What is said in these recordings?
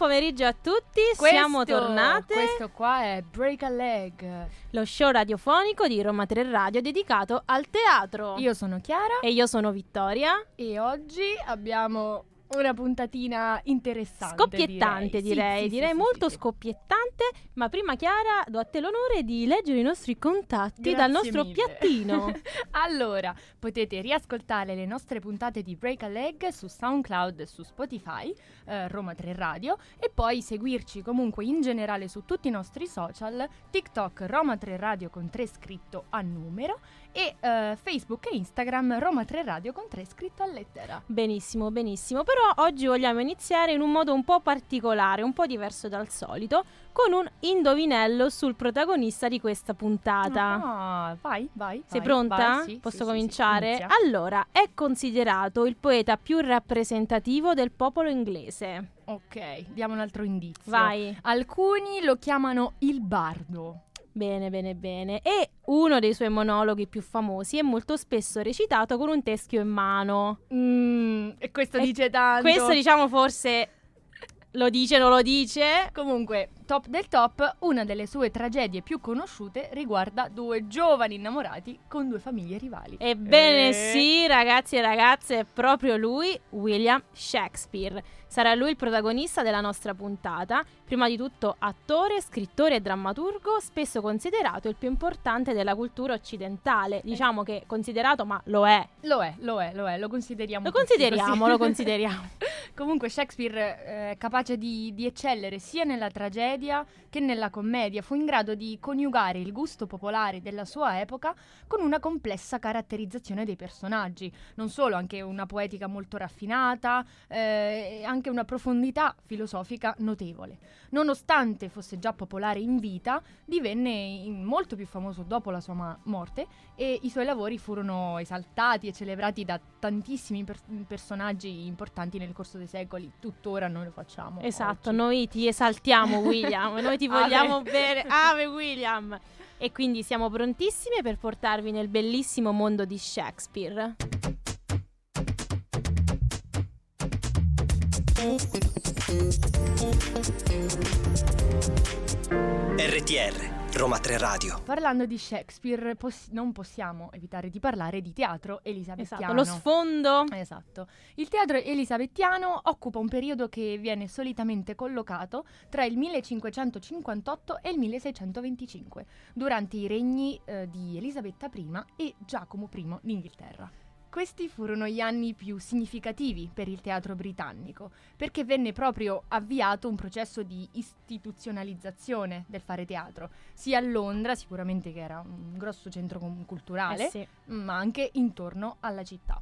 pomeriggio a tutti, siamo tornate. Questo qua è Break a Leg. Lo show radiofonico di Roma 3 Radio dedicato al teatro. Io sono Chiara E io sono Vittoria. e oggi abbiamo una puntatina interessante. Scoppiettante direi, Sì, sì, direi sì, molto sì, scoppiettante, ma prima Chiara do a te l'onore di leggere i nostri contatti Grazie dal nostro mille. piattino. allora, potete riascoltare le nostre puntate di Break a Leg su SoundCloud su Spotify, eh, Roma 3 Radio, e poi seguirci comunque in generale su tutti i nostri social, TikTok Roma 3 Radio con 3 scritto a numero e eh, Facebook e Instagram Roma 3 Radio con 3 scritto a lettera. benissimo, benissimo, però oggi vogliamo iniziare in un modo un po' particolare, un po' diverso dal solito, con un indovinello sul protagonista di questa puntata. Ah, vai, vai. Sei vai, pronta? vai, sì, Posso sì, cominciare? sì, allora, è considerato il poeta più rappresentativo del popolo inglese. ok, diamo un altro indizio. Vai. Alcuni lo chiamano il bardo. Bene, bene, bene. E uno dei suoi monologhi più famosi è molto spesso recitato con un teschio in mano. Mm, e questo E dice tanto. Questo diciamo forse lo dice, non lo dice. Comunque, top del top, una delle sue tragedie più conosciute riguarda due giovani innamorati con due famiglie rivali. Ebbene Eh. sì, ragazzi e ragazze, è proprio lui, William Shakespeare. Sarà lui il protagonista della nostra puntata. Prima di tutto attore, scrittore e drammaturgo, spesso considerato il più importante della cultura occidentale. Diciamo che considerato, ma lo è. Lo è, lo è, lo è, lo consideriamo. Lo consideriamo, lo consideriamo. Comunque Shakespeare eh, è capace di, di eccellere sia nella tragedia che nella commedia. Fu in grado di coniugare il gusto popolare della sua epoca con una complessa caratterizzazione dei personaggi. Non solo, anche una poetica molto raffinata eh, anche una profondità filosofica notevole. Nonostante fosse già popolare in vita, divenne molto più famoso dopo la sua ma- morte e i suoi lavori furono esaltati e celebrati da tantissimi per- personaggi importanti nel corso dei secoli. Tuttora noi lo facciamo. Esatto, oggi. noi ti esaltiamo William, noi ti Ave. vogliamo bene. Ave William! E quindi siamo prontissime per portarvi nel bellissimo mondo di Shakespeare. RTR, Roma 3 Radio. Parlando di Shakespeare, poss- non possiamo evitare di parlare di teatro elisabettiano. Esatto, lo sfondo. Esatto. Il teatro elisabettiano occupa un periodo che viene solitamente collocato tra il 1558 e il 1625, durante i regni eh, di Elisabetta I e Giacomo I d'Inghilterra. Questi furono gli anni più significativi per il teatro britannico, perché venne proprio avviato un processo di istituzionalizzazione del fare teatro, sia a Londra, sicuramente che era un grosso centro culturale, Eh sì. ma anche intorno alla città.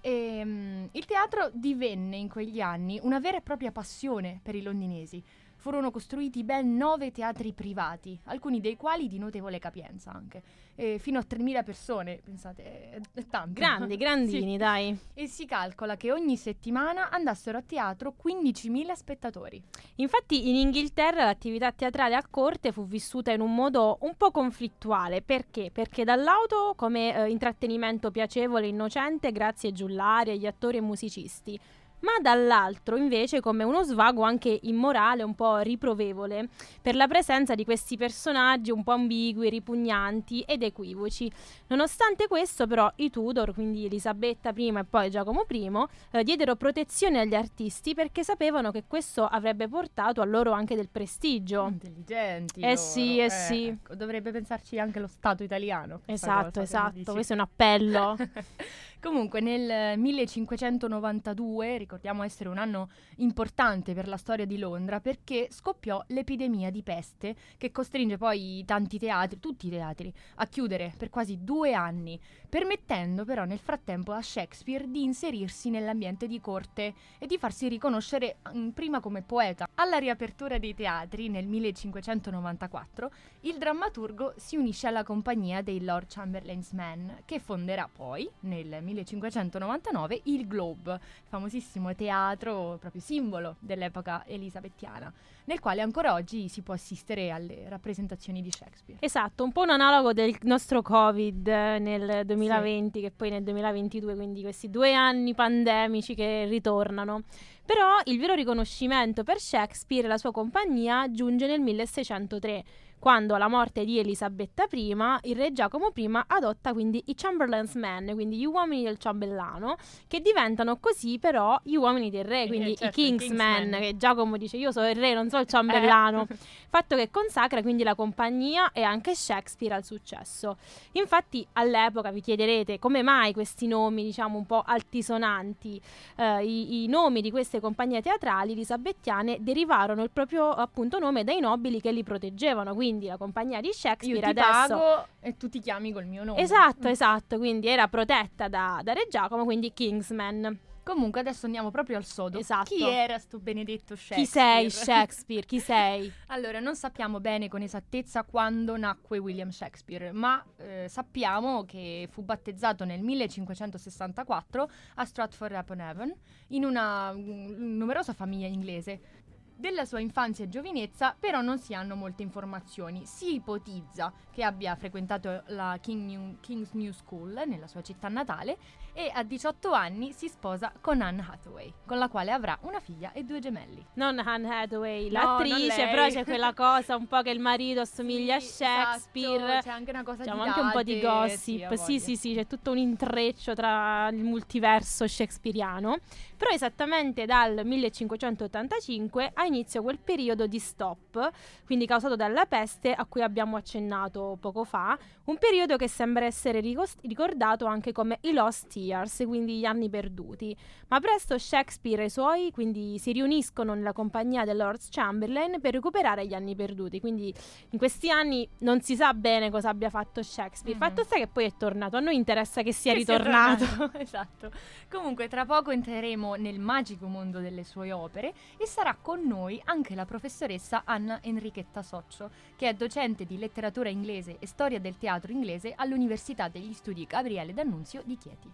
E, mm, il teatro divenne in quegli anni una vera e propria passione per i londinesi. Furono costruiti ben nove teatri privati, alcuni dei quali di notevole capienza anche. E fino a 3.000 persone, pensate, è, è tanto. Grandi, grandini, Sì. dai. E si calcola che ogni settimana andassero a teatro 15.000 spettatori. Infatti in Inghilterra l'attività teatrale a corte fu vissuta in un modo un po' conflittuale. Perché? Perché dall'auto come eh, intrattenimento piacevole e innocente grazie ai giullari, agli attori e musicisti. Ma dall'altro invece come uno svago anche immorale, un po' riprovevole, per la presenza di questi personaggi un po' ambigui, ripugnanti ed equivoci. Nonostante questo però i Tudor, quindi Elisabetta I e poi Giacomo I, eh, diedero protezione agli artisti perché sapevano che questo avrebbe portato a loro anche del prestigio. Intelligenti. Eh loro. sì, eh sì. ecco, dovrebbe pensarci anche lo Stato italiano. Esatto, cosa, esatto, questo è un appello. Comunque nel 1592, ricordiamo essere un anno importante per la storia di Londra, perché scoppiò l'epidemia di peste che costringe poi tanti teatri, tutti i teatri, a chiudere per quasi due anni, permettendo però nel frattempo a Shakespeare di inserirsi nell'ambiente di corte e di farsi riconoscere mm, prima come poeta. Alla riapertura dei teatri nel 1594, il drammaturgo si unisce alla compagnia dei Lord Chamberlain's Men, che fonderà poi, nel 1599 il Globe, famosissimo teatro proprio simbolo dell'epoca elisabettiana, nel quale ancora oggi si può assistere alle rappresentazioni di Shakespeare. Esatto, un po' un analogo del nostro Covid eh, nel 2020 sì. che poi nel 2022, quindi questi due anni pandemici che ritornano. Però il vero riconoscimento per Shakespeare e la sua compagnia giunge nel 1603 quando alla morte di Elisabetta I, il re Giacomo I adotta quindi i Chamberlain's Men, quindi gli uomini del ciambellano, che diventano così però gli uomini del re, quindi eh, certo, i Kingsmen, Kingsman. che Giacomo dice io sono il re, non so il ciambellano, eh. fatto che consacra quindi la compagnia e anche Shakespeare al successo. Infatti all'epoca vi chiederete come mai questi nomi, diciamo un po' altisonanti, eh, i, i nomi di queste compagnie teatrali elisabettiane derivarono il proprio appunto nome dai nobili che li proteggevano, quindi quindi la compagnia di Shakespeare Io ti adesso... pago e tu ti chiami col mio nome. Esatto, mm. esatto, quindi era protetta da, da Re Giacomo, quindi Kingsman. Comunque adesso andiamo proprio al sodo. Esatto. Chi era sto benedetto Shakespeare? Chi sei Shakespeare? Chi sei? allora, non sappiamo bene con esattezza quando nacque William Shakespeare, ma eh, sappiamo che fu battezzato nel 1564 a Stratford-upon-Avon in una m- numerosa famiglia inglese. Della sua infanzia e giovinezza però non si hanno molte informazioni. Si ipotizza che abbia frequentato la King New, King's New School nella sua città natale e a 18 anni si sposa con Anne Hathaway, con la quale avrà una figlia e due gemelli. Non Anne Hathaway, l'attrice, no, però c'è quella cosa un po' che il marito assomiglia sì, a Shakespeare. Esatto, c'è anche una cosa diciamo di anche un po' di gossip. Sì, sì, sì, sì, c'è tutto un intreccio tra il multiverso shakespeariano. Però esattamente dal 1585 ha inizio quel periodo di stop, quindi causato dalla peste a cui abbiamo accennato poco fa, un periodo che sembra essere ricordato anche come i Lost Years, quindi gli anni perduti. Ma presto Shakespeare e i suoi quindi si riuniscono nella compagnia del Lord Chamberlain per recuperare gli anni perduti. Quindi in questi anni non si sa bene cosa abbia fatto Shakespeare. Mm-hmm. Fatto sta che poi è tornato. A noi interessa che sia che ritornato. Sia esatto. Comunque tra poco entreremo nel magico mondo delle sue opere e sarà con noi anche la professoressa Anna Enrichetta Soccio, che è docente di letteratura inglese e storia del teatro inglese all'Università degli Studi Gabriele D'Annunzio di Chieti.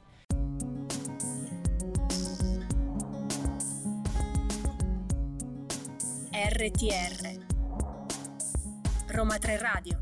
RTR Roma 3 Radio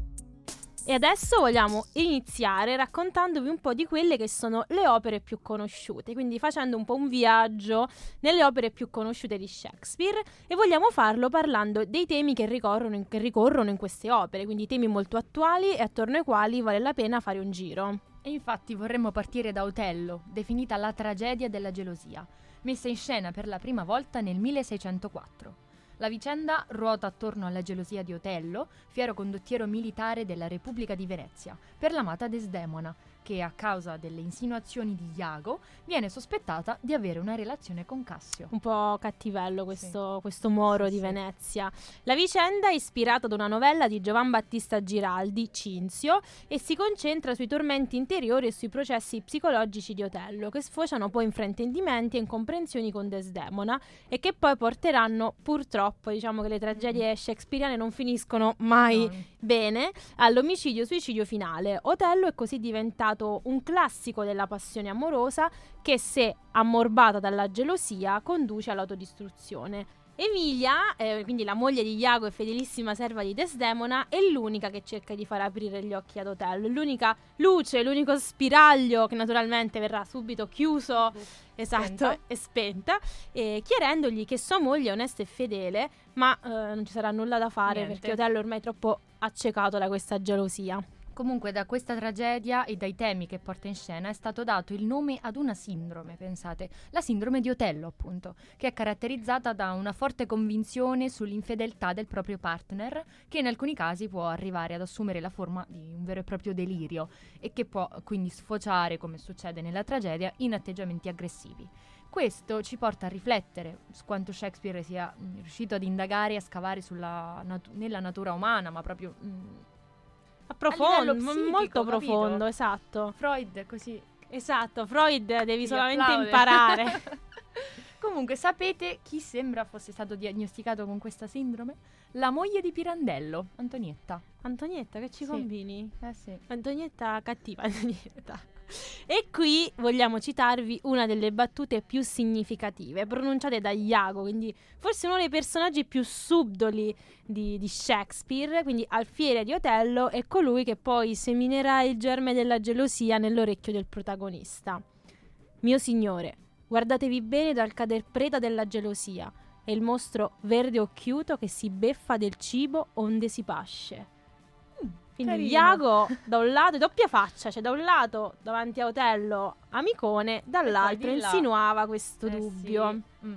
e adesso vogliamo iniziare raccontandovi un po' di quelle che sono le opere più conosciute, quindi facendo un po' un viaggio nelle opere più conosciute di Shakespeare e vogliamo farlo parlando dei temi che ricorrono in, che ricorrono in queste opere, quindi temi molto attuali e attorno ai quali vale la pena fare un giro. E infatti vorremmo partire da Otello, definita la tragedia della gelosia, messa in scena per la prima volta nel 1604. La vicenda ruota attorno alla gelosia di Otello, fiero condottiero militare della Repubblica di Venezia, per l'amata Desdemona, che a causa delle insinuazioni di Iago viene sospettata di avere una relazione con Cassio. Un po' cattivello questo, sì. questo moro sì, di sì. Venezia. La vicenda è ispirata ad una novella di Giovan Battista Giraldi, Cinzio, e si concentra sui tormenti interiori e sui processi psicologici di Otello, che sfociano poi in fraintendimenti e incomprensioni con Desdemona e che poi porteranno purtroppo, diciamo che le tragedie mm. shakespeariane non finiscono mai no. bene, all'omicidio-suicidio finale. Otello è così diventato un classico della passione amorosa che se ammorbata dalla gelosia conduce all'autodistruzione. Emilia, eh, quindi la moglie di Iago e fedelissima serva di Desdemona, è l'unica che cerca di far aprire gli occhi ad Otello, l'unica luce, l'unico spiraglio che naturalmente verrà subito chiuso esatto, spenta. e spenta, e chiedendogli che sua moglie è onesta e fedele, ma eh, non ci sarà nulla da fare Niente. perché Otello è ormai troppo accecato da questa gelosia. Comunque da questa tragedia e dai temi che porta in scena è stato dato il nome ad una sindrome, pensate, la sindrome di Otello appunto, che è caratterizzata da una forte convinzione sull'infedeltà del proprio partner, che in alcuni casi può arrivare ad assumere la forma di un vero e proprio delirio e che può quindi sfociare, come succede nella tragedia, in atteggiamenti aggressivi. Questo ci porta a riflettere su quanto Shakespeare sia riuscito ad indagare e a scavare nat- nella natura umana, ma proprio... Mh, profondo, molto profondo, capito? esatto. Freud così. Esatto, Freud devi Ti solamente applaude. imparare. Comunque, sapete chi sembra fosse stato diagnosticato con questa sindrome? La moglie di Pirandello, Antonietta. Antonietta, che ci sì. combini? Eh sì. Antonietta cattiva, Antonietta. E qui vogliamo citarvi una delle battute più significative, pronunciate da Iago, quindi forse uno dei personaggi più subdoli di, di Shakespeare, quindi Alfiere di Otello, è colui che poi seminerà il germe della gelosia nell'orecchio del protagonista. Mio signore, guardatevi bene dal cader preda della gelosia, è il mostro verde occhiuto che si beffa del cibo onde si pasce. Quindi Carino. Iago da un lato, doppia faccia, cioè da un lato davanti a Otello amicone, dall'altro insinuava questo Eh sì. dubbio. Mm.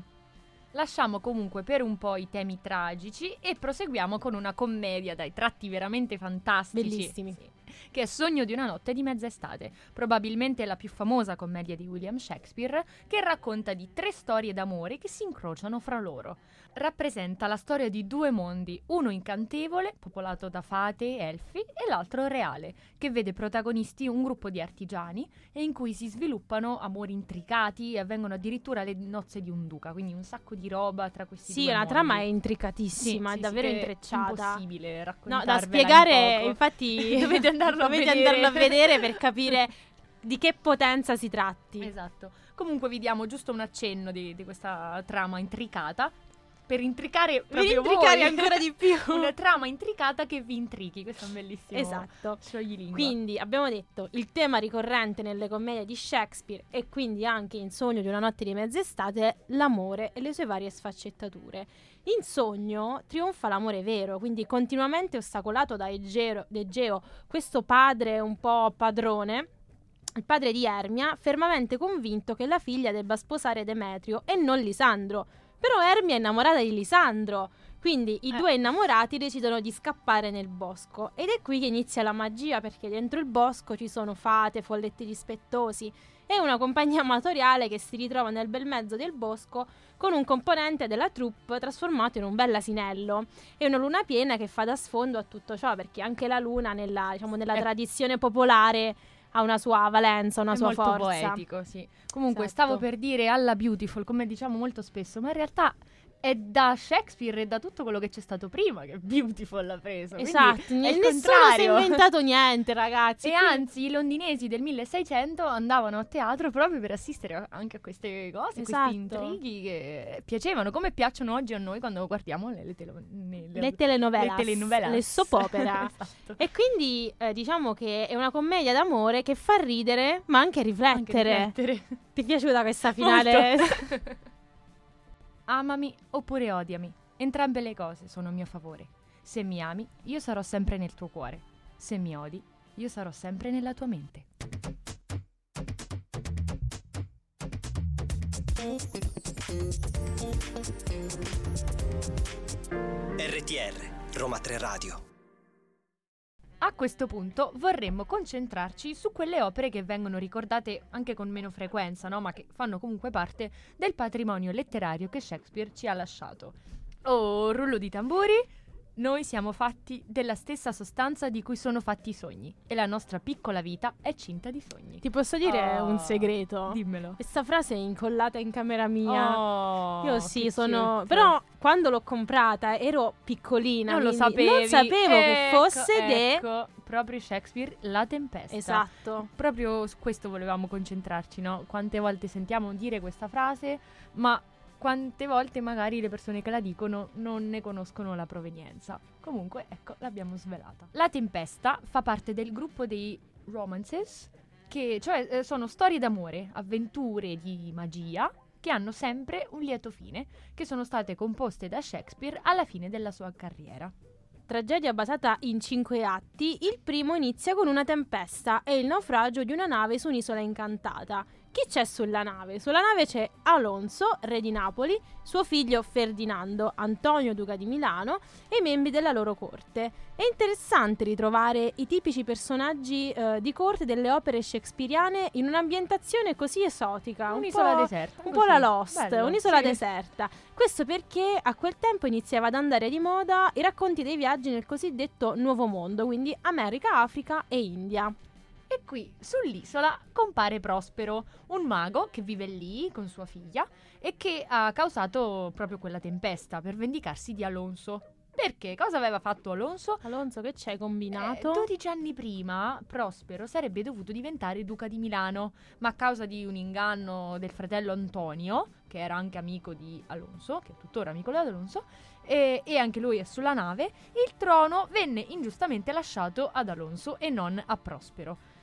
Lasciamo comunque per un po' i temi tragici e proseguiamo con una commedia dai tratti veramente fantastici. Bellissimi. Sì. Che è Sogno di una notte di mezz'estate, probabilmente la più famosa commedia di William Shakespeare, che racconta di tre storie d'amore che si incrociano fra loro. Rappresenta la storia di due mondi, uno incantevole, popolato da fate e elfi, e l'altro reale, che vede protagonisti un gruppo di artigiani e in cui si sviluppano amori intricati e avvengono addirittura le nozze di un duca, quindi un sacco di roba tra questi Sì, due la mondi. trama è Sì, intricatissima, sì, è davvero sì, intrecciata. È impossibile No, raccontarvela da spiegare, in infatti Dovete andarlo a dovete vedere. andarlo a vedere per capire di che potenza si tratti. Esatto. Comunque vi diamo giusto un accenno di, di questa trama intricata per intricare Per proprio intricare voi. ancora di più. Una trama intricata che vi intrichi, questo è un bellissimo Esatto. Quindi abbiamo detto il tema ricorrente nelle commedie di Shakespeare e quindi anche in Sogno di una notte di mezz'estate è l'amore e le sue varie sfaccettature. In Sogno trionfa l'amore vero, quindi continuamente ostacolato da Egeo, Egeo, questo padre un po' padrone, il padre di Ermia, fermamente convinto che la figlia debba sposare Demetrio e non Lisandro. Però Ermia è innamorata di Lisandro. Quindi i Eh. due innamorati decidono di scappare nel bosco. Ed è qui che inizia la magia, perché dentro il bosco ci sono fate, folletti dispettosi e una compagnia amatoriale che si ritrova nel bel mezzo del bosco con un componente della troupe trasformato in un bel asinello e una luna piena che fa da sfondo a tutto ciò, perché anche la luna nella, diciamo, nella È- tradizione popolare ha una sua valenza, una è sua molto forza. poetico, sì. Comunque Esatto. stavo per dire alla Beautiful, come diciamo molto spesso, ma in realtà è da Shakespeare e da tutto quello che c'è stato prima che Beautiful l'ha preso. Esatto, n- il nessuno si è inventato niente, ragazzi. E Quindi- anzi, i londinesi del 1600 andavano a teatro proprio per assistere anche a queste cose, a Esatto. questi intrighi che piacevano, come piacciono oggi a noi quando guardiamo le, le, tele- nelle- le telenovelas, le telenovelas. le soap opera. Esatto. E quindi eh, diciamo che è una commedia d'amore che fa ridere, ma anche Anche riflettere. riflettere. Ti è piaciuta questa finale? Amami oppure odiami. Entrambe le cose sono a mio favore. Se mi ami, io sarò sempre nel tuo cuore. Se mi odi, io sarò sempre nella tua mente. RTR, Roma 3 Radio. A questo punto vorremmo concentrarci su quelle opere che vengono ricordate anche con meno frequenza, no? ma che fanno comunque parte del patrimonio letterario che Shakespeare ci ha lasciato. Oh, rullo di tamburi! Noi siamo fatti della stessa sostanza di cui sono fatti i sogni e la nostra piccola vita è cinta di sogni. Ti posso dire Oh, un segreto? Dimmelo. Questa frase è incollata in camera mia. Oh, Io sì, che sono. cute. Però quando l'ho comprata ero piccolina. non lo sapevi. Non sapevo che Ecco, fosse de. ecco, proprio Shakespeare, La Tempesta. Esatto. Proprio su questo volevamo concentrarci, no? Quante volte sentiamo dire questa frase, ma quante volte magari le persone che la dicono non ne conoscono la provenienza. Comunque, ecco, l'abbiamo svelata. La Tempesta fa parte del gruppo dei romances, che cioè eh, sono storie d'amore, avventure di magia che hanno sempre un lieto fine, che sono state composte da Shakespeare alla fine della sua carriera. Tragedia basata in cinque atti, il primo inizia con una tempesta e il naufragio di una nave su un'isola incantata. Chi c'è sulla nave? Sulla nave c'è Alonso, re di Napoli, suo figlio Ferdinando, Antonio Duca di Milano e i membri della loro corte. È interessante ritrovare i tipici personaggi eh, di corte delle opere shakespeariane in un'ambientazione così esotica. un Un'isola po'- deserta. un così. po' la Lost, Bello, un'isola sì. deserta. Questo perché a quel tempo iniziava ad andare di moda i racconti dei viaggi nel cosiddetto Nuovo Mondo, quindi America, Africa e India. E qui sull'isola compare Prospero, un mago che vive lì con sua figlia e che ha causato proprio quella tempesta per vendicarsi di Alonso. Perché? Cosa aveva fatto Alonso? Alonso, che c'hai Eh, combinato? 12 anni prima Prospero sarebbe dovuto diventare duca di Milano, ma a causa di un inganno del fratello Antonio, che era anche amico di Alonso, che è tuttora amico di Alonso, e, e anche lui è sulla nave, il trono venne ingiustamente lasciato ad Alonso e non a Prospero.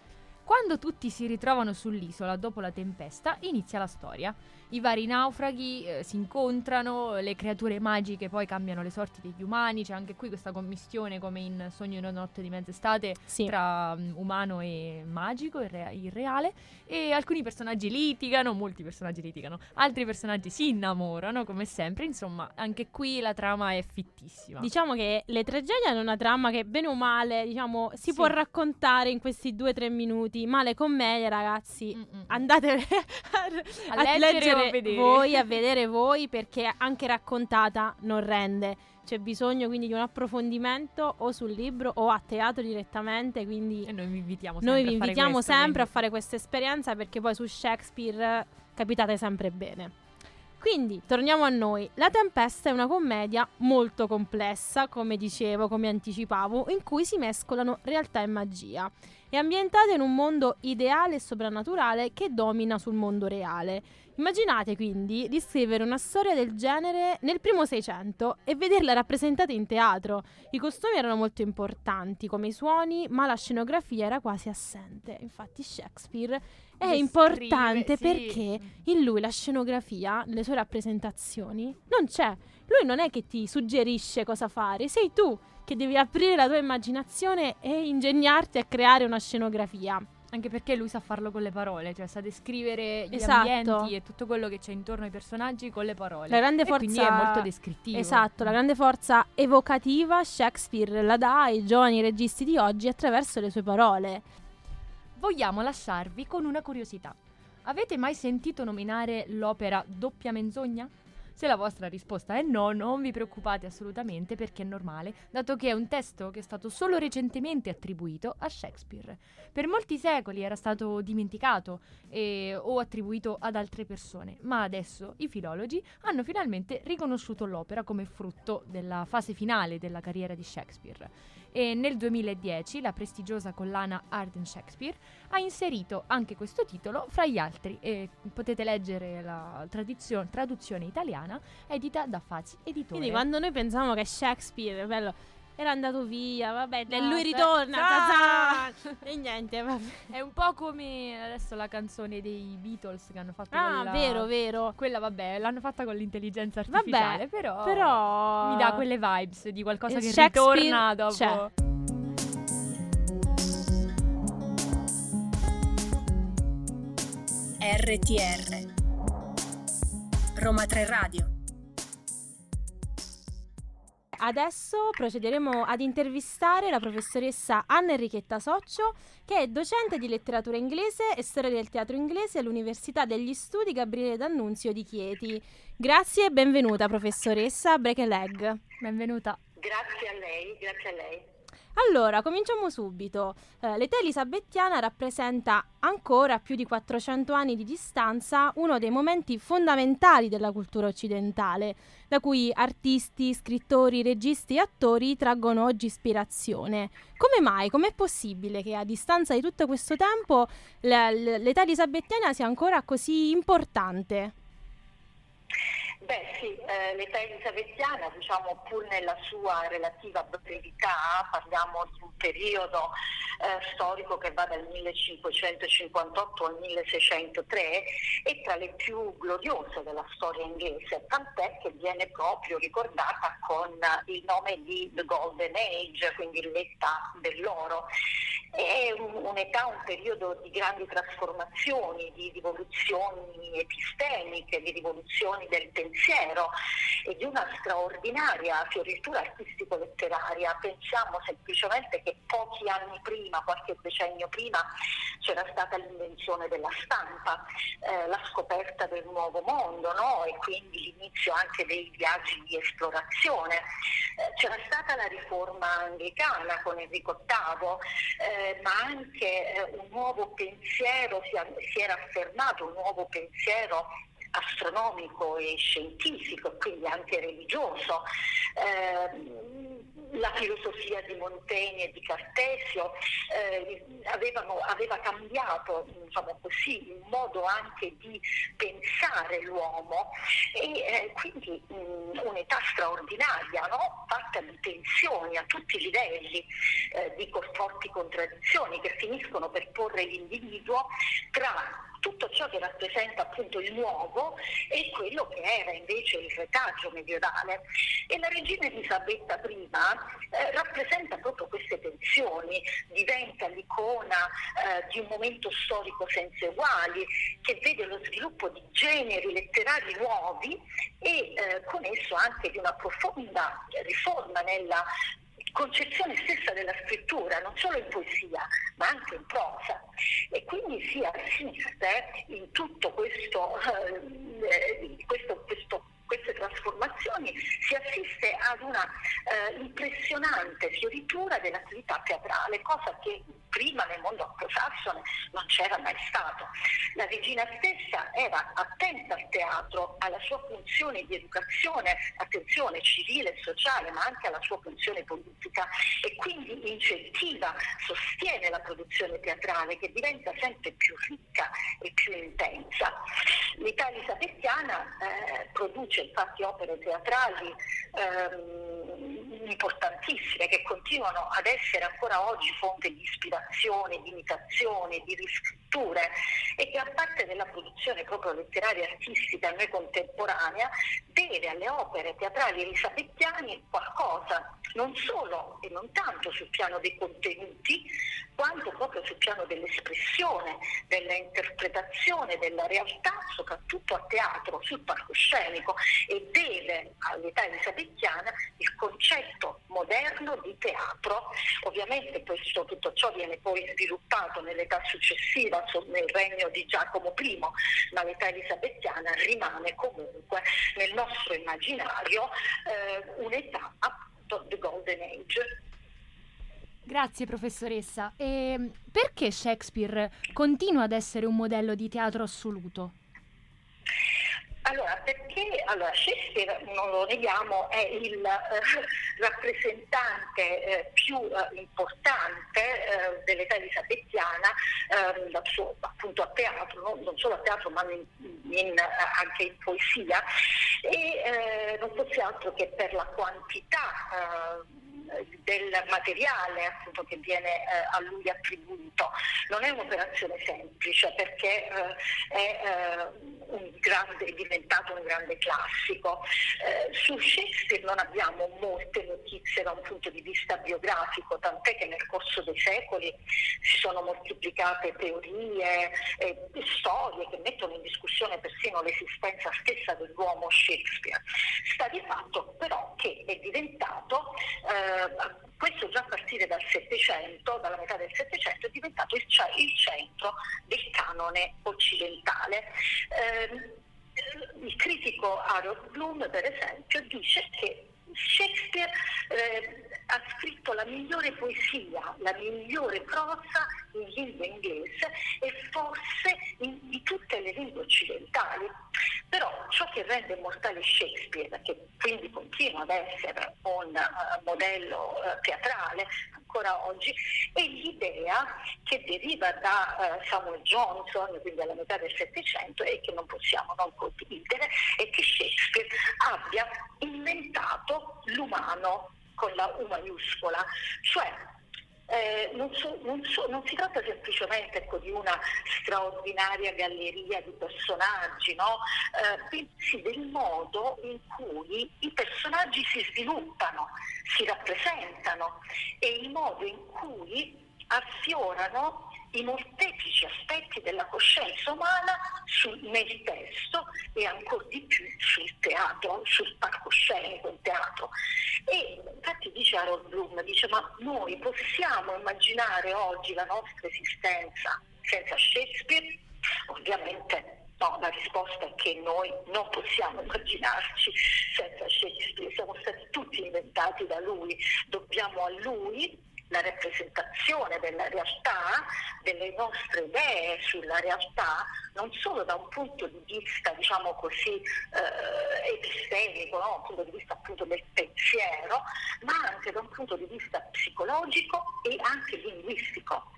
Quando tutti si ritrovano sull'isola dopo la tempesta, inizia la storia. I vari naufraghi eh, si incontrano, le creature magiche poi cambiano le sorti degli umani, c'è anche qui questa commistione come in Sogno in una notte di mezz'estate Sì. tra mm, umano e magico, irre- irreale, e alcuni personaggi litigano, molti personaggi litigano, altri personaggi si innamorano, come sempre, insomma, anche qui la trama è fittissima. Diciamo che le tragedie hanno una trama che bene o male, diciamo, si Sì. può raccontare in questi due o tre minuti, ma le commedie, ragazzi, Mm-mm. andate a, A leggere a vedere. voi, a vedere voi, perché anche raccontata non rende. C'è bisogno quindi di un approfondimento o sul libro o a teatro direttamente, quindi E noi vi invitiamo sempre noi vi a fare invitiamo questo, sempre a fare questa esperienza perché poi su Shakespeare capitate sempre bene. Quindi, torniamo a noi. La Tempesta è una commedia molto complessa, come dicevo, come anticipavo, in cui si mescolano realtà e magia. È ambientata in un mondo ideale e soprannaturale che domina sul mondo reale. Immaginate quindi di scrivere una storia del genere nel primo Seicento e vederla rappresentata in teatro. I costumi erano molto importanti, come i suoni, ma la scenografia era quasi assente. Infatti Shakespeare è Descrive, importante sì. perché in lui la scenografia, nelle sue rappresentazioni, non c'è. Lui non è che ti suggerisce cosa fare, sei tu che devi aprire la tua immaginazione e ingegnarti a creare una scenografia. Anche perché lui sa farlo con le parole, cioè sa descrivere gli Esatto. ambienti e tutto quello che c'è intorno ai personaggi con le parole. La grande E quindi forza- è molto descrittivo. Esatto, la grande forza evocativa Shakespeare la dà ai giovani registi di oggi attraverso le sue parole. Vogliamo lasciarvi con una curiosità. Avete mai sentito nominare l'opera Doppia menzogna? Se la vostra risposta è no, non vi preoccupate assolutamente perché è normale, dato che è un testo che è stato solo recentemente attribuito a Shakespeare. Per molti secoli era stato dimenticato e- o attribuito ad altre persone, ma adesso i filologi hanno finalmente riconosciuto l'opera come frutto della fase finale della carriera di Shakespeare. E nel 2010 la prestigiosa collana Art and Shakespeare ha inserito anche questo titolo fra gli altri e potete leggere la tradizio- traduzione italiana edita da Fazi Editore. Quindi quando noi pensiamo che Shakespeare, bello, era andato via, vabbè, e lui ritorna, zazà! e niente, vabbè. È un po' come adesso la canzone dei Beatles che hanno fatto Ah, quella... vero, vero. Quella vabbè, l'hanno fatta con l'intelligenza Vabbè, artificiale, però, Però mi dà quelle vibes di qualcosa il che ritorna dopo. c'è. RTR Roma 3 Radio Adesso procederemo ad intervistare la professoressa Anna Enrichetta Soccio, che è docente di letteratura inglese e storia del teatro inglese all'Università degli Studi Gabriele D'Annunzio di Chieti. Grazie e benvenuta professoressa Break a Leg. Benvenuta. Grazie a lei, grazie a lei. Allora, cominciamo subito. Eh, l'età elisabettiana rappresenta ancora a più di 400 anni di distanza uno dei momenti fondamentali della cultura occidentale, da cui artisti, scrittori, registi e attori traggono oggi ispirazione. Come mai? Com'è possibile che a distanza di tutto questo tempo l'età elisabettiana sia ancora così importante? Beh sì, eh, l'età elisabettiana, diciamo pur nella sua relativa brevità, parliamo di un periodo eh, storico che va dal 1558 al 1603, è tra le più gloriose della storia inglese, tant'è che viene proprio ricordata con il nome di The Golden Age, quindi l'età dell'oro. È un- un'età, un periodo di grandi trasformazioni, di rivoluzioni epistemiche, di rivoluzioni del pensiero e di una straordinaria fioritura artistico-letteraria. Pensiamo semplicemente che pochi anni prima, qualche decennio prima, c'era stata l'invenzione della stampa, eh, la scoperta del nuovo mondo no? e quindi l'inizio anche dei viaggi di esplorazione. Eh, c'era stata la riforma anglicana con Enrico VIII, eh, ma anche eh, un nuovo pensiero si, si era affermato, un nuovo pensiero astronomico e scientifico, quindi anche religioso. Eh, la filosofia di Montaigne e di Cartesio eh, avevano, aveva cambiato diciamo così, il modo anche di pensare l'uomo e eh, quindi mh, un'età straordinaria, no? fatta di tensioni a tutti i livelli, eh, di forti contraddizioni che finiscono per porre l'individuo tra tutto ciò che rappresenta appunto il nuovo e quello che era invece il retaggio medievale. E la regina Elisabetta I eh, rappresenta proprio queste tensioni, diventa l'icona eh, di un momento storico senza uguali, che vede lo sviluppo di generi letterari nuovi e eh, con esso anche di una profonda riforma nella concezione stessa della scrittura, non solo in poesia, ma anche in prosa. E quindi si assiste in tutto questo, eh, questo, questo queste trasformazioni si assiste ad una eh, impressionante fioritura dell'attività teatrale, cosa che prima nel mondo anglosassone non c'era mai stato. La regina stessa era attenta al teatro, alla sua funzione di educazione, attenzione civile e sociale, ma anche alla sua funzione politica e quindi incentiva, sostiene la produzione teatrale che diventa sempre più ricca e più intensa. L'Italia elisabettiana eh, produce infatti opere teatrali ehm, importantissime che continuano ad essere ancora oggi fonte di ispirazione, di imitazione, di riscritture e che a parte della produzione proprio letteraria e artistica noi contemporanea deve alle opere teatrali elisabettiane qualcosa, non solo e non tanto sul piano dei contenuti, quanto proprio sul piano dell'espressione, dell'interpretazione della realtà, soprattutto a teatro, sul palcoscenico e deve all'età elisabettiana il concetto moderno di teatro. Ovviamente questo, tutto ciò viene poi sviluppato nell'età successiva, nel regno di Giacomo I, ma l'età elisabettiana rimane comunque nel nostro immaginario eh, un'età appunto the golden age. Grazie professoressa. E perché Shakespeare continua ad essere un modello di teatro assoluto? Allora, perché allora, Shakespeare, non lo neghiamo, è il eh, rappresentante eh, più eh, importante eh, dell'età elisabettiana, ehm, suo, appunto a teatro, no? non solo a teatro ma in, in, anche in poesia, e eh, non fosse altro che per la quantità eh, del materiale appunto, che viene eh, a lui attribuito. Non è un'operazione semplice perché eh, è, eh, grande, è, diventato un grande classico. Eh, su Shakespeare non abbiamo molte notizie da un punto di vista biografico, tant'è che nel corso dei secoli si sono moltiplicate teorie e storie che mettono in discussione persino l'esistenza stessa dell'uomo Shakespeare. Sta di fatto però che è diventato eh, questo già a partire dal Settecento, dalla metà del Settecento, è diventato il, il, centro del canone occidentale. Eh, il critico Harold Bloom, per esempio, dice che Shakespeare eh, ha scritto la migliore poesia, la migliore prosa in lingua inglese e forse in, di tutte le lingue occidentali. Però ciò che rende immortale Shakespeare, che quindi ad essere un uh, modello uh, teatrale ancora oggi, è l'idea che deriva da uh, Samuel Johnson, quindi alla metà del Settecento, e che non possiamo non condividere, è che Shakespeare abbia inventato l'umano con la U maiuscola, cioè eh, non, so, non, so, non, si tratta semplicemente ecco, di una straordinaria galleria di personaggi, no? eh, pensi del modo in cui i personaggi si sviluppano, si rappresentano e il modo in cui affiorano i molteplici aspetti della coscienza umana sul, nel testo e ancora di più sul teatro, sul palcoscenico, il teatro. E infatti dice Harold Bloom, dice ma noi possiamo immaginare oggi la nostra esistenza senza Shakespeare? Ovviamente No, la risposta è che noi non possiamo immaginarci senza Shakespeare, siamo stati tutti inventati da lui, dobbiamo a lui la rappresentazione della realtà, delle nostre idee sulla realtà, non solo da un punto di vista, diciamo così, eh, epistemico, no? un punto di vista appunto del pensiero, ma anche da un punto di vista psicologico e anche linguistico.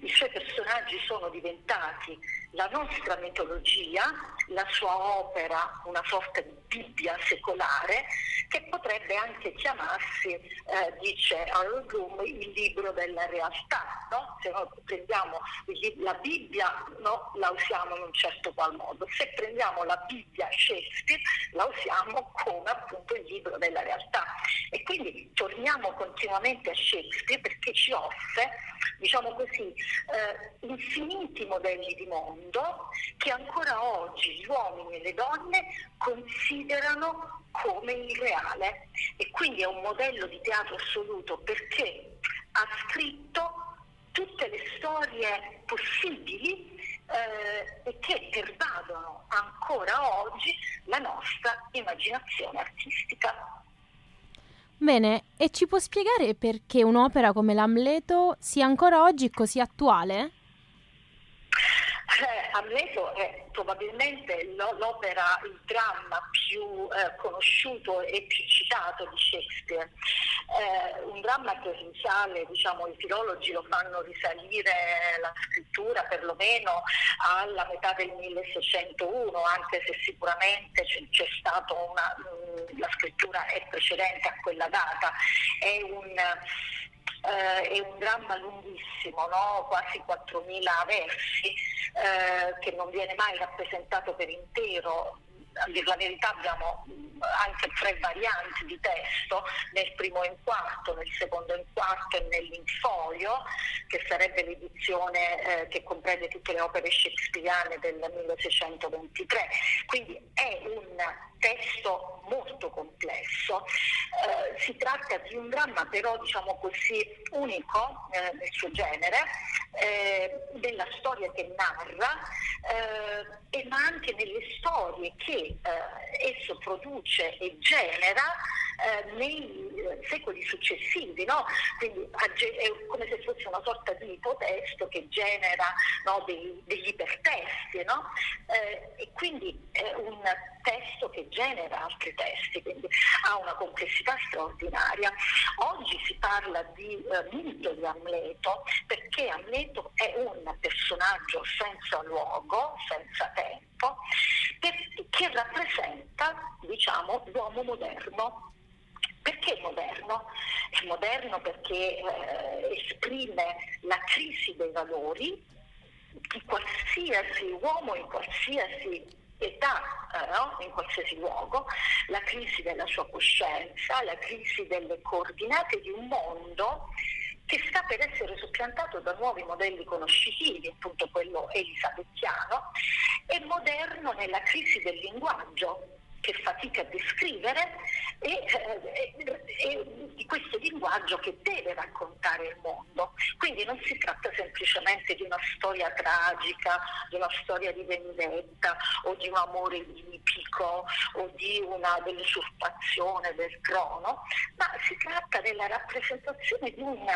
I suoi personaggi sono diventati la nostra mitologia, la sua opera, una sorta di Bibbia secolare, che potrebbe anche chiamarsi, eh, dice Harold Bloom, il libro della realtà. No? Se noi prendiamo la Bibbia no, la usiamo in un certo qual modo, se prendiamo la Bibbia Shakespeare la usiamo come appunto il libro della realtà. E quindi torniamo continuamente a Shakespeare perché ci offre, diciamo così, eh, infiniti modelli di mondo che ancora oggi gli uomini e le donne considerano come il reale e quindi è un modello di teatro assoluto perché ha scritto tutte le storie possibili eh, e che pervadono ancora oggi la nostra immaginazione artistica. Bene, e ci può spiegare perché un'opera come l'Amleto sia ancora oggi così attuale? Eh, Amleto è probabilmente l'opera, il dramma più eh, conosciuto e più citato di Shakespeare. Eh, un dramma che risale, diciamo, i filologi lo fanno risalire la scrittura perlomeno alla metà del 1601, anche se sicuramente c'è, c'è stata una, mh, la scrittura è precedente a quella data. È un, eh, è un dramma lunghissimo, no? quasi 4.000 versi, eh, che non viene mai rappresentato per intero. A dire la verità abbiamo anche tre varianti di testo, nel primo in quarto, nel secondo in quarto e nell'infolio, che sarebbe l'edizione eh, che comprende tutte le opere shakespeariane del 1623. Quindi è un testo molto complesso. Eh, si tratta di un dramma però diciamo così unico eh, nel suo genere, eh, della storia che narra, eh, ma anche nelle storie che eh, esso produce e genera eh, nei secoli successivi, no? quindi è come se fosse una sorta di ipotesto che genera no, dei, degli ipertesti no? eh, e quindi è un testo che genera altri testi, quindi ha una complessità straordinaria. Oggi si parla di eh, mito di Amleto perché Amleto è un personaggio senza luogo, senza tempo, che rappresenta diciamo, l'uomo moderno perché moderno? È moderno perché eh, esprime la crisi dei valori di qualsiasi uomo in qualsiasi età, eh, no? in qualsiasi luogo, la crisi della sua coscienza, la crisi delle coordinate di un mondo che sta per essere soppiantato da nuovi modelli conoscitivi, appunto quello elisabettiano, e moderno nella crisi del linguaggio, che fatica a descrivere e, eh, e, di questo linguaggio che deve raccontare il mondo. Quindi non si tratta semplicemente di una storia tragica, di una storia di vendetta o di un amore lipico o di una dell'usurpazione del trono, ma si tratta della rappresentazione di un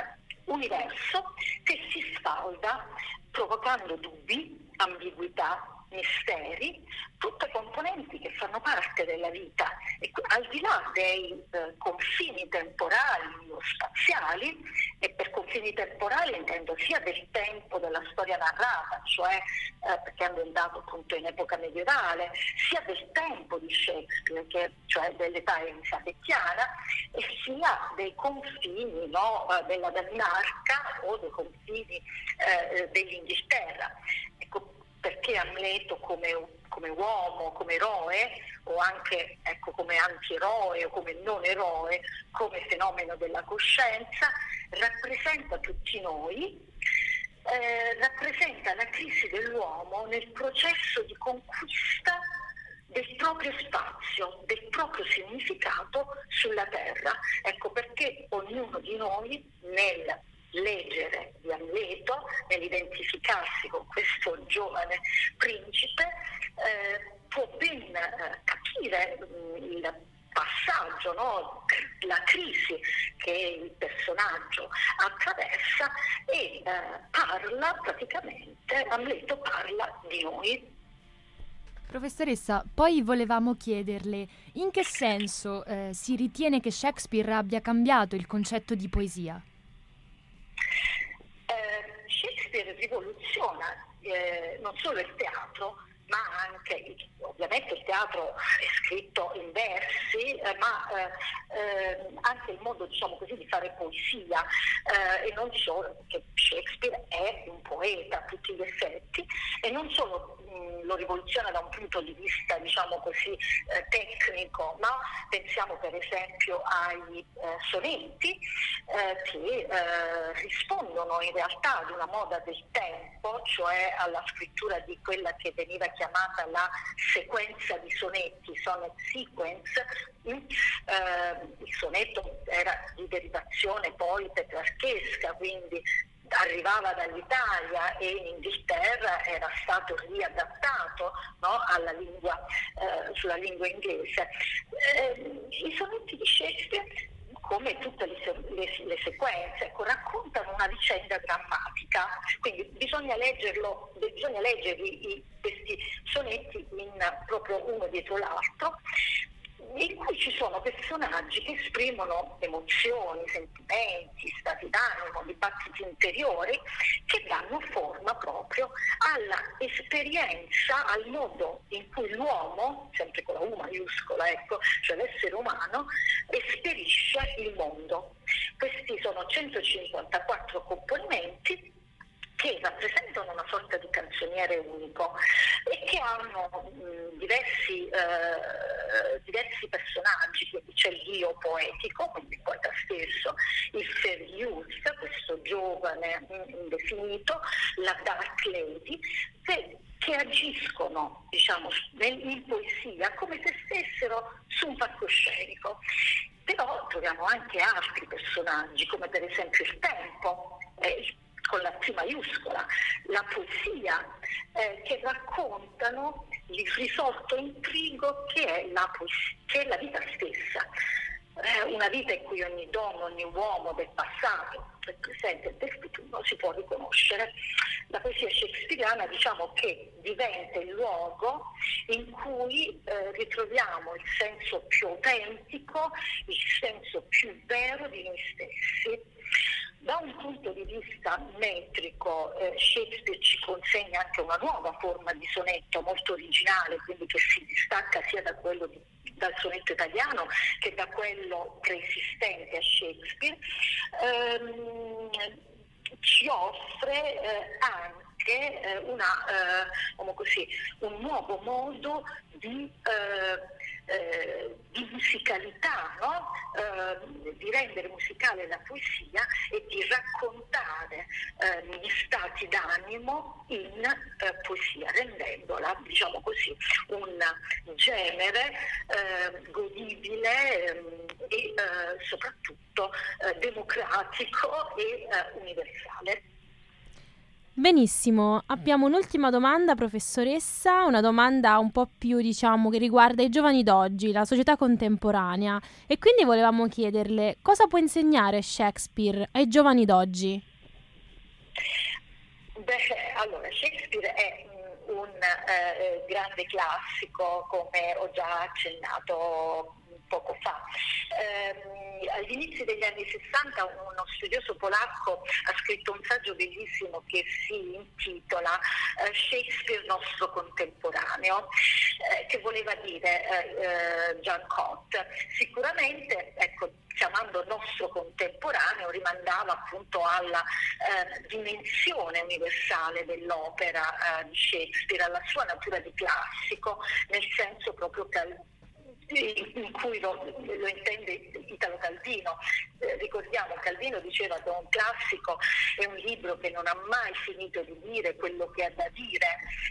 universo che si sfalda provocando dubbi, ambiguità, misteri, tutte componenti che fanno parte della vita e al di là dei eh, confini temporali o spaziali, e per confini temporali intendo sia del tempo della storia narrata, cioè eh, perché è ambientato appunto in epoca medievale, sia del tempo di Shakespeare, che, cioè dell'età elisabettiana, e sia dei confini no, eh, della Danimarca o dei confini eh, dell'Inghilterra. Ecco, perché Amleto come, come, uomo, come eroe o anche ecco, come antieroe o come non eroe, come fenomeno della coscienza, rappresenta tutti noi, eh, rappresenta la crisi dell'uomo nel processo di conquista del proprio spazio, del proprio significato sulla terra. Ecco perché ognuno di noi nel leggere di Amleto, nell'identificarsi con questo giovane principe, eh, può ben eh, capire mh, mm, il passaggio no, la crisi che il personaggio attraversa e eh, parla praticamente, Amleto parla di noi. Professoressa, poi volevamo chiederle in che senso eh, si ritiene che Shakespeare abbia cambiato il concetto di poesia? Eh, Shakespeare rivoluziona eh, non solo il teatro, ma anche, ovviamente il teatro è scritto in versi, eh, ma eh, eh, anche il modo diciamo così, di fare poesia eh, e non solo, perché Shakespeare è un poeta a tutti gli effetti e non solo mh, lo rivoluziona da un punto di vista diciamo così eh, tecnico, ma pensiamo per esempio ai sonetti che rispondono in realtà ad una moda del tempo, cioè alla scrittura di quella che veniva chiamata chiamata la sequenza di sonetti, sonnet sequence. Mm, eh, il sonetto era di derivazione poi petrarchesca, quindi arrivava dall'Italia e in Inghilterra era stato riadattato no, lingua, eh, sulla lingua inglese. Eh, I sonetti di Shakespeare come tutte le, le, le sequenze, ecco, raccontano una vicenda drammatica, quindi bisogna, leggerlo, bisogna leggerli i, questi sonetti in, proprio uno dietro l'altro in cui ci sono personaggi che esprimono emozioni, sentimenti, stati d'animo, dibattiti interiori che danno forma proprio alla esperienza, al modo in cui l'uomo, sempre con la U maiuscola, ecco, cioè l'essere umano, esperisce il mondo. Questi sono 154 componimenti che rappresentano una sorta di canzoniere unico e che hanno mh, diversi, eh, diversi, personaggi, quindi c'è il dio poetico, quindi il poeta stesso, il youth, questo giovane indefinito, la dark lady, che, che agiscono diciamo, in poesia come se stessero su un palcoscenico. Però troviamo anche altri personaggi, come per esempio il tempo, eh, il con la P maiuscola, la poesia, eh, che raccontano il risolto intrigo che è la, poesia, che è la vita stessa. Eh, una vita in cui ogni donna, ogni uomo del passato, del presente e del futuro si può riconoscere. La poesia shakespeariana diciamo che diventa il luogo in cui eh, ritroviamo il senso più autentico, il senso più vero di noi stessi da un punto di vista metrico eh, Shakespeare ci consegna anche una nuova forma di sonetto molto originale, quindi che si distacca sia da quello di, dal sonetto italiano che da quello preesistente a Shakespeare. Ehm, ci offre eh, anche eh, una, eh, così, un nuovo modo di eh, eh, di musicalità, no? eh, di rendere musicale la poesia e di raccontare eh, gli stati d'animo in eh, poesia, rendendola, diciamo così, un genere eh, godibile ehm, e soprattutto democratico e universale. Benissimo, abbiamo un'ultima domanda, professoressa, una domanda un po' più, diciamo, che riguarda i giovani d'oggi, la società contemporanea. E quindi volevamo chiederle cosa può insegnare Shakespeare ai giovani d'oggi? Beh, allora, Shakespeare è un eh, grande classico, come ho già accennato poco fa. Eh, all'inizio degli anni 60 uno studioso polacco ha scritto un saggio bellissimo che si intitola eh, Shakespeare nostro contemporaneo, eh, che voleva dire eh, John Cott. Sicuramente, ecco, chiamando nostro contemporaneo, rimandava appunto alla eh, dimensione universale dell'opera eh, di Shakespeare, alla sua natura di classico, nel senso proprio che in cui lo, lo intende Italo Calvino. Eh, ricordiamo, Calvino diceva che un classico è un libro che non ha mai finito di dire quello che ha da dire,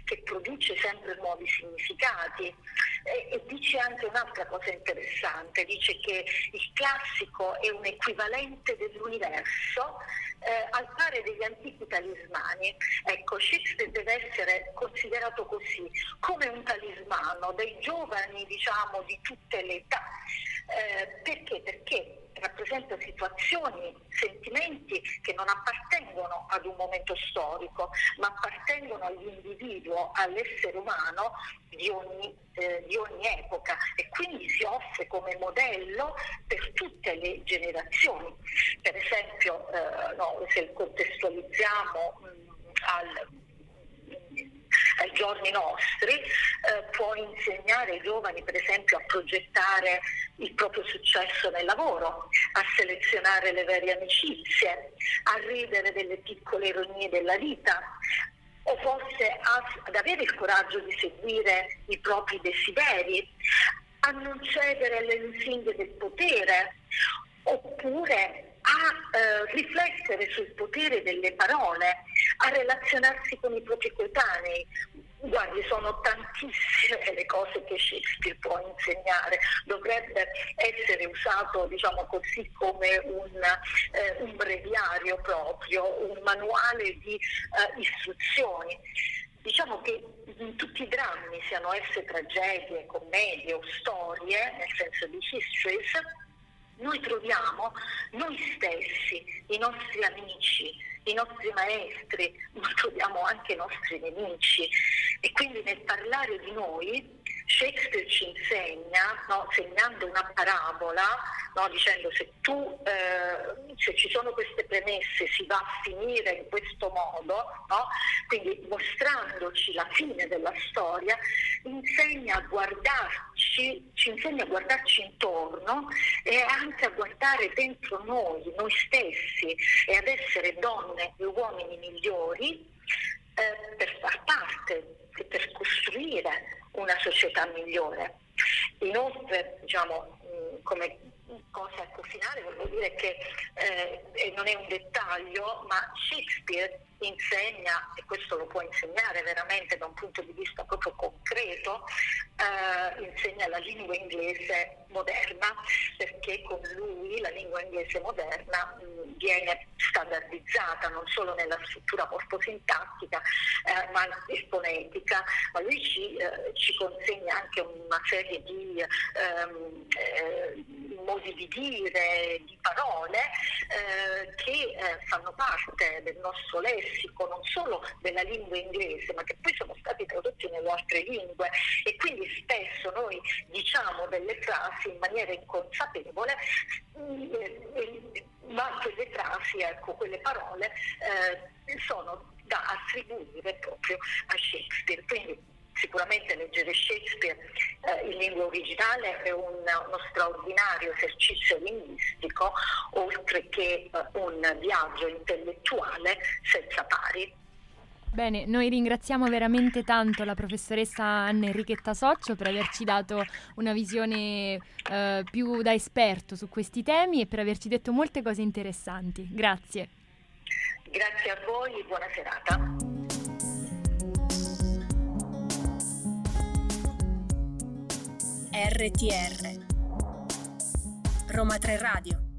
che produce sempre nuovi significati e, e dice anche un'altra cosa interessante, dice che il classico è un equivalente dell'universo eh, al pari degli antichi talismani. Ecco, Shakespeare deve essere considerato così, come un talismano dei giovani, diciamo, di tutte le età, eh, per situazioni, sentimenti che non appartengono ad un momento storico, ma appartengono all'individuo, all'essere umano di ogni, eh, di ogni epoca e quindi si offre come modello per tutte le generazioni. Per esempio, eh, no, se contestualizziamo mh, al ai giorni nostri, eh, può insegnare ai giovani per esempio a progettare il proprio successo nel lavoro, a selezionare le vere amicizie, a ridere delle piccole ironie della vita, o forse a, ad avere il coraggio di seguire i propri desideri, a non cedere alle lusinghe del potere, oppure a eh, riflettere sul potere delle parole, a relazionarsi con i propri coetanei. Guardi, sono tantissime le cose che Shakespeare può insegnare, dovrebbe essere usato, diciamo così, come un, eh, un breviario proprio, un manuale di eh, istruzioni. Diciamo che tutti i drammi, siano esse tragedie, commedie o storie, nel senso di histories, noi troviamo noi stessi, i nostri amici, i nostri maestri, ma troviamo anche i nostri nemici. E quindi nel parlare di noi Shakespeare ci insegna, no, segnando una parabola, no, dicendo se, tu, eh, se ci sono queste premesse si va a finire in questo modo, no, quindi mostrandoci la fine della storia, insegna a guardarci, ci insegna a guardarci intorno e anche a guardare dentro noi, noi stessi e ad essere donne e uomini migliori eh, per far parte per costruire una società migliore. Inoltre, diciamo, come cosa ecco finale, voglio dire che eh, non è un dettaglio, ma Shakespeare insegna, e questo lo può insegnare veramente da un punto di vista proprio concreto, eh, insegna la lingua inglese moderna, perché con lui la lingua inglese moderna mh, viene standardizzata non solo nella struttura morfosintattica eh, ma anche fonetica, ma lui ci, eh, ci, consegna anche una serie di ehm, eh, modi di dire, di parole eh, che eh, fanno parte del nostro lessico, non solo della lingua inglese, ma che poi sono stati tradotti nelle altre lingue e quindi spesso noi diciamo delle frasi in maniera inconsapevole, eh, ma quelle frasi, ecco, quelle parole eh, sono da attribuire proprio a Shakespeare. Quindi sicuramente leggere Shakespeare eh, in lingua originale è un, uno straordinario esercizio linguistico, oltre che eh, un viaggio intellettuale senza pari. Bene, noi ringraziamo veramente tanto la professoressa Anna Enrichetta Soccio per averci dato una visione eh, più da esperto su questi temi e per averci detto molte cose interessanti. Grazie. Grazie a voi e buona serata. RTR Roma 3 Radio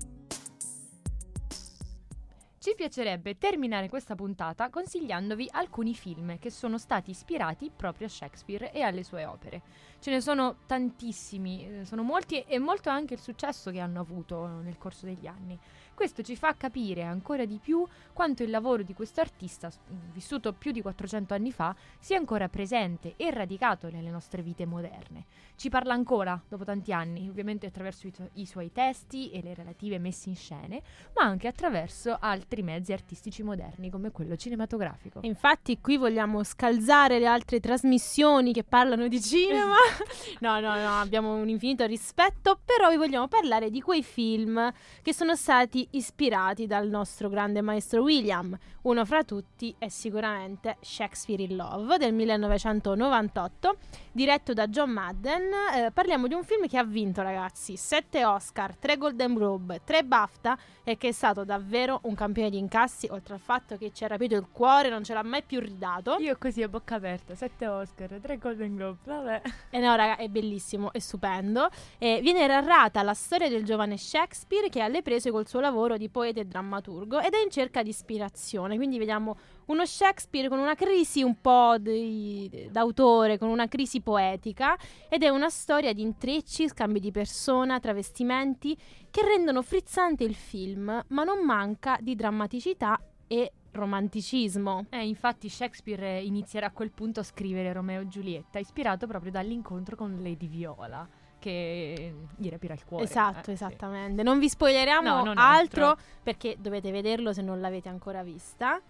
ci piacerebbe terminare questa puntata consigliandovi alcuni film che sono stati ispirati proprio a Shakespeare e alle sue opere. Ce ne sono tantissimi, eh, sono molti e molto anche il successo che hanno avuto nel corso degli anni. Questo ci fa capire ancora di più quanto il lavoro di questo artista, vissuto più di 400 anni fa, sia ancora presente e radicato nelle nostre vite moderne. Ci parla ancora dopo tanti anni, ovviamente attraverso i, i suoi testi e le relative messe in scene, ma anche attraverso altri mezzi artistici moderni come quello cinematografico. Infatti qui vogliamo scalzare le altre trasmissioni che parlano di cinema. no, no, no, abbiamo un infinito rispetto, però vi vogliamo parlare di quei film che sono stati ispirati dal nostro grande maestro William. Uno fra tutti è sicuramente Shakespeare in Love del 1998, diretto da John Madden. Eh, parliamo di un film che ha vinto, ragazzi, 7 Oscar, 3 Golden Globe, 3 BAFTA e che è stato davvero un campione di incassi, oltre al fatto che ci ha rapito il cuore, non ce l'ha mai più ridato. Io così a bocca aperta, 7 Oscar, 3 Golden Globe, vabbè. Ed no, raga, è bellissimo, è stupendo. Eh, viene narrata la storia del giovane Shakespeare che alle prese col suo lavoro di poeta e drammaturgo ed è in cerca di ispirazione. Quindi vediamo uno Shakespeare con una crisi un po' di, d'autore, con una crisi poetica ed è una storia di intrecci, scambi di persona, travestimenti che rendono frizzante il film, ma non manca di drammaticità e romanticismo. Eh, infatti Shakespeare inizierà a quel punto a scrivere Romeo e Giulietta, ispirato proprio dall'incontro con Lady Viola che gli rapirà il cuore. Esatto, eh, esattamente. Sì. Non vi spoileriamo no, altro, altro perché dovete vederlo se non l'avete ancora vista.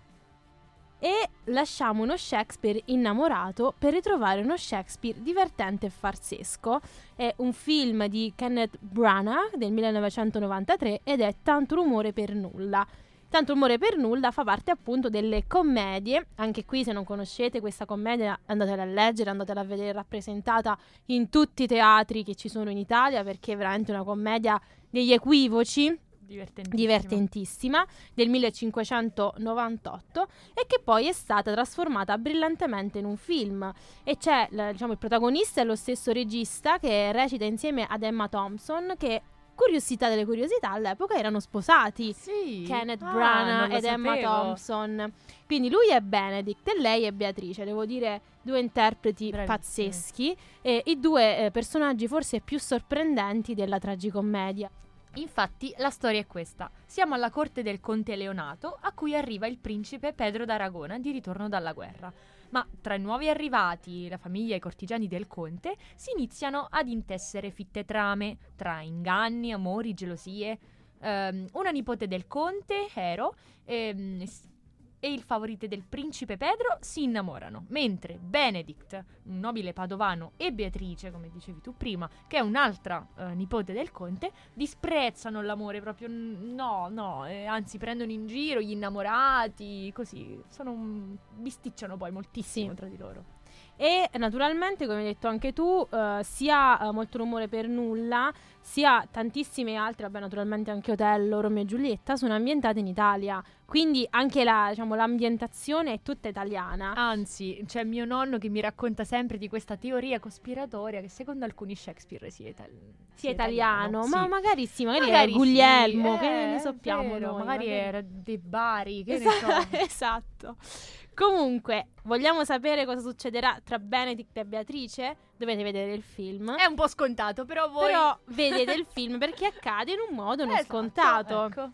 E lasciamo uno Shakespeare innamorato per ritrovare uno Shakespeare divertente e farsesco. È un film di Kenneth Branagh del 1993 ed è Tanto rumore per nulla. Tanto rumore per nulla fa parte appunto delle commedie. Anche qui, se non conoscete questa commedia, andatela a leggere, andatela a vedere rappresentata in tutti i teatri che ci sono in Italia, perché è veramente una commedia degli equivoci. Divertentissima. divertentissima. del 1598 e che poi è stata trasformata brillantemente in un film e c'è diciamo, il protagonista è lo stesso regista che recita insieme ad Emma Thompson che curiosità delle curiosità, all'epoca erano sposati. Sì. Kenneth Ah, Branagh ed Emma sapevo. Thompson. Quindi lui è Benedict e lei è Beatrice. Devo dire, due interpreti Bravissimi. pazzeschi e i due eh, personaggi forse più sorprendenti della tragicommedia. Infatti, la storia è questa. Siamo alla corte del conte Leonato, a cui arriva il principe Pedro d'Aragona di ritorno dalla guerra. Ma tra i nuovi arrivati, la famiglia e i cortigiani del conte si iniziano ad intessere fitte trame tra inganni, amori, gelosie. Ehm, una nipote del conte, Hero, ehm, e il favorite del principe Pedro si innamorano, mentre Benedict, un nobile padovano, e Beatrice, come dicevi tu prima, che è un'altra eh, nipote del conte, disprezzano l'amore proprio n- no, no, eh, anzi prendono in giro gli innamorati, così, sono bisticciano poi moltissimo Sì. tra di loro. E naturalmente, come hai detto anche tu, eh, sia eh, Molto rumore per nulla, sia tantissime altre, vabbè, naturalmente anche Otello, Romeo e Giulietta, sono ambientate in Italia. Quindi anche la, diciamo, l'ambientazione è tutta italiana. Anzi, c'è mio nonno che mi racconta sempre di questa teoria cospiratoria che secondo alcuni Shakespeare sia, ital- sia italiano, sì. ma magari sì, magari, Magari è Guglielmo, sì, che eh, ne è sappiamo vero, noi. magari, era De Bari, che ne so. Esatto, esatto. Comunque, vogliamo sapere cosa succederà tra Benedict e Beatrice? Dovete vedere il film. È un po' scontato, però voi... Però vedete il film perché accade in un modo non Esatto, scontato. ecco.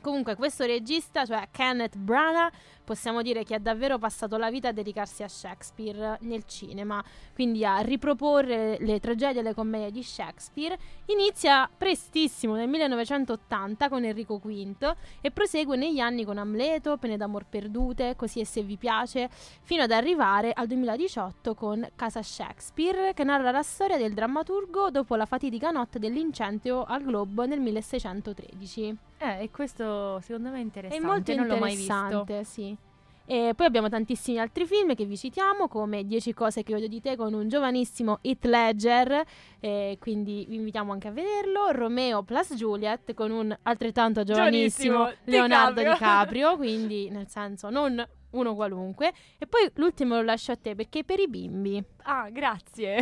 Comunque, questo regista, cioè Kenneth Branagh, possiamo dire che ha davvero passato la vita a dedicarsi a Shakespeare nel cinema, quindi a riproporre le tragedie e le commedie di Shakespeare. Inizia prestissimo nel 1980 con Enrico V e prosegue negli anni con Amleto, Pene d'amor perdute, Così e se vi piace, fino ad arrivare al 2018 con Casa Shakespeare, che narra la storia del drammaturgo dopo la fatidica notte dell'incendio al Globo nel 1613. Eh, e questo secondo me è È interessante, molto non l'ho mai visto. interessante, sì. E poi abbiamo tantissimi altri film che vi citiamo, come 10 cose che odio di te con un giovanissimo Heath Ledger, e quindi vi invitiamo anche a vederlo. Romeo plus Juliet con un altrettanto giovanissimo Giovanissimo Leonardo DiCaprio. DiCaprio, quindi nel senso non uno qualunque. E poi l'ultimo lo lascio a te perché per i bimbi. Ah, grazie.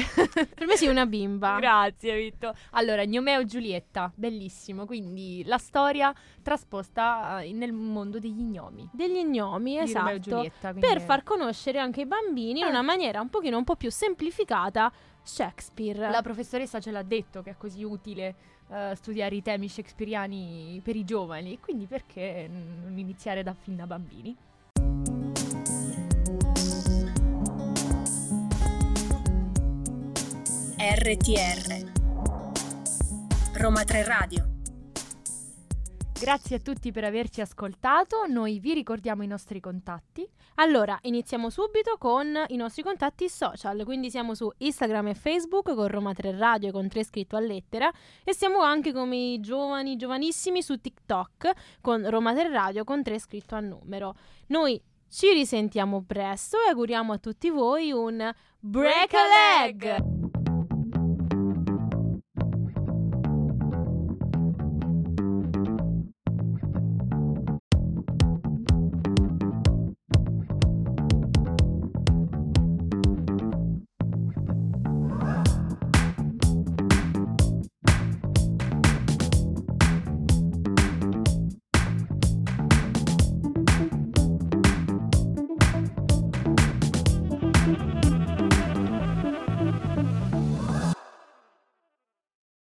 Per me sei una bimba. Grazie, Vitto. Allora, Gnomeo e Giulietta, bellissimo. Quindi la storia trasposta eh, nel mondo degli gnomi. Degli gnomi, esatto. Giulietta, per è- far conoscere anche ai bambini in Eh. una maniera un pochino un po' più semplificata Shakespeare. La professoressa ce l'ha detto che è così utile eh, studiare i temi shakespeariani per i giovani. Quindi perché non iniziare da fin da bambini? RTR Roma 3 Radio Grazie a tutti per averci ascoltato. Noi vi ricordiamo i nostri contatti. Allora, iniziamo subito con i nostri contatti social, quindi siamo su Instagram e Facebook con Roma 3 Radio con 3 scritto a lettera e siamo anche come i giovani, giovanissimi su TikTok con Roma 3 Radio con 3 scritto a numero. Noi ci risentiamo presto e auguriamo a tutti voi un break a leg!